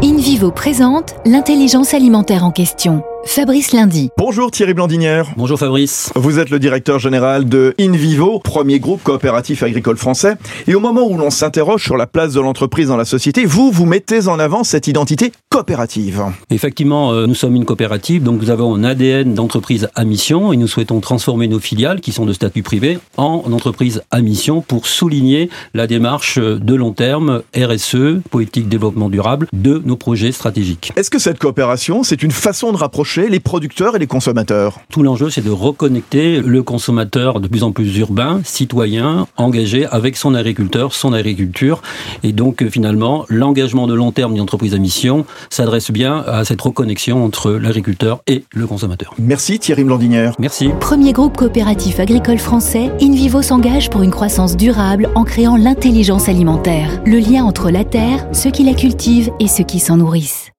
in InVivo présente l'intelligence alimentaire en question. Fabrice Lundi. Bonjour Thierry Blandinière. Bonjour Fabrice. Vous êtes le directeur général de InVivo, premier groupe coopératif agricole français. Et au moment où l'on s'interroge sur la place de l'entreprise dans la société, vous, vous mettez en avant cette identité coopérative. Effectivement, euh, nous sommes une coopérative, donc nous avons un ADN d'entreprise à mission et nous souhaitons transformer nos filiales, qui sont de statut privé, en entreprise à mission pour souligner la démarche de long terme RSE, politique développement durable, de nos projets stratégiques. Est-ce que cette coopération, c'est une façon de rapprocher les producteurs et les consommateurs? Tout l'enjeu, c'est de reconnecter le consommateur de plus en plus urbain, citoyen, engagé avec son agriculteur, son agriculture. Et donc, euh, finalement, l'engagement de long terme d'une entreprise à mission s'adresse bien à cette reconnexion entre l'agriculteur et le consommateur. Merci Thierry Blandinière. Merci. Premier groupe coopératif agricole français, InVivo s'engage pour une croissance durable en créant l'intelligence alimentaire. Le lien entre la terre, ceux qui la cultivent et ceux qui s'en nourrissent.